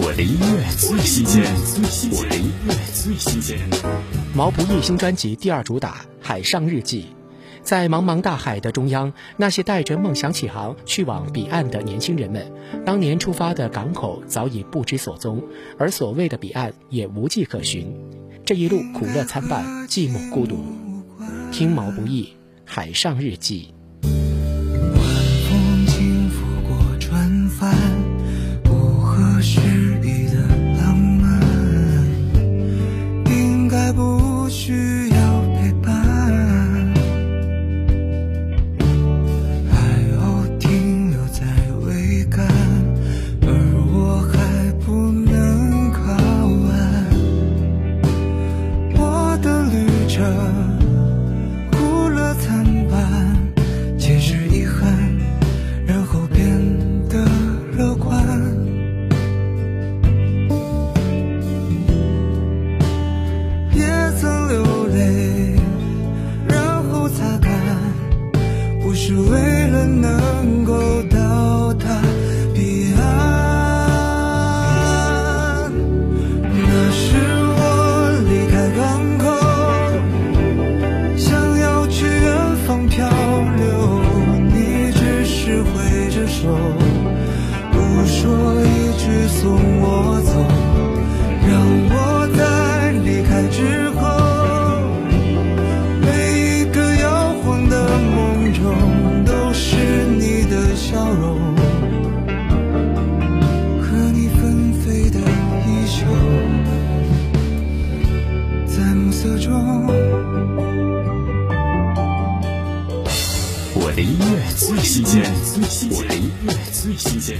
我的音乐最新鲜，我的音乐最新鲜。毛不易新专辑第二主打《海上日记》，在茫茫大海的中央，那些带着梦想起航去往彼岸的年轻人们，当年出发的港口早已不知所踪，而所谓的彼岸也无迹可寻。这一路苦乐参半，寂寞孤独。听毛不易《海上日记》。着哭了惨白，解释遗憾，然后变得乐观。也曾流泪，然后擦干，不是为了能够。手不说一句送我走让我在离开之后每一个摇晃的梦中都是你的笑容和你纷飞的衣袖。在暮色中我的音乐最新鲜，我的音乐最新鲜。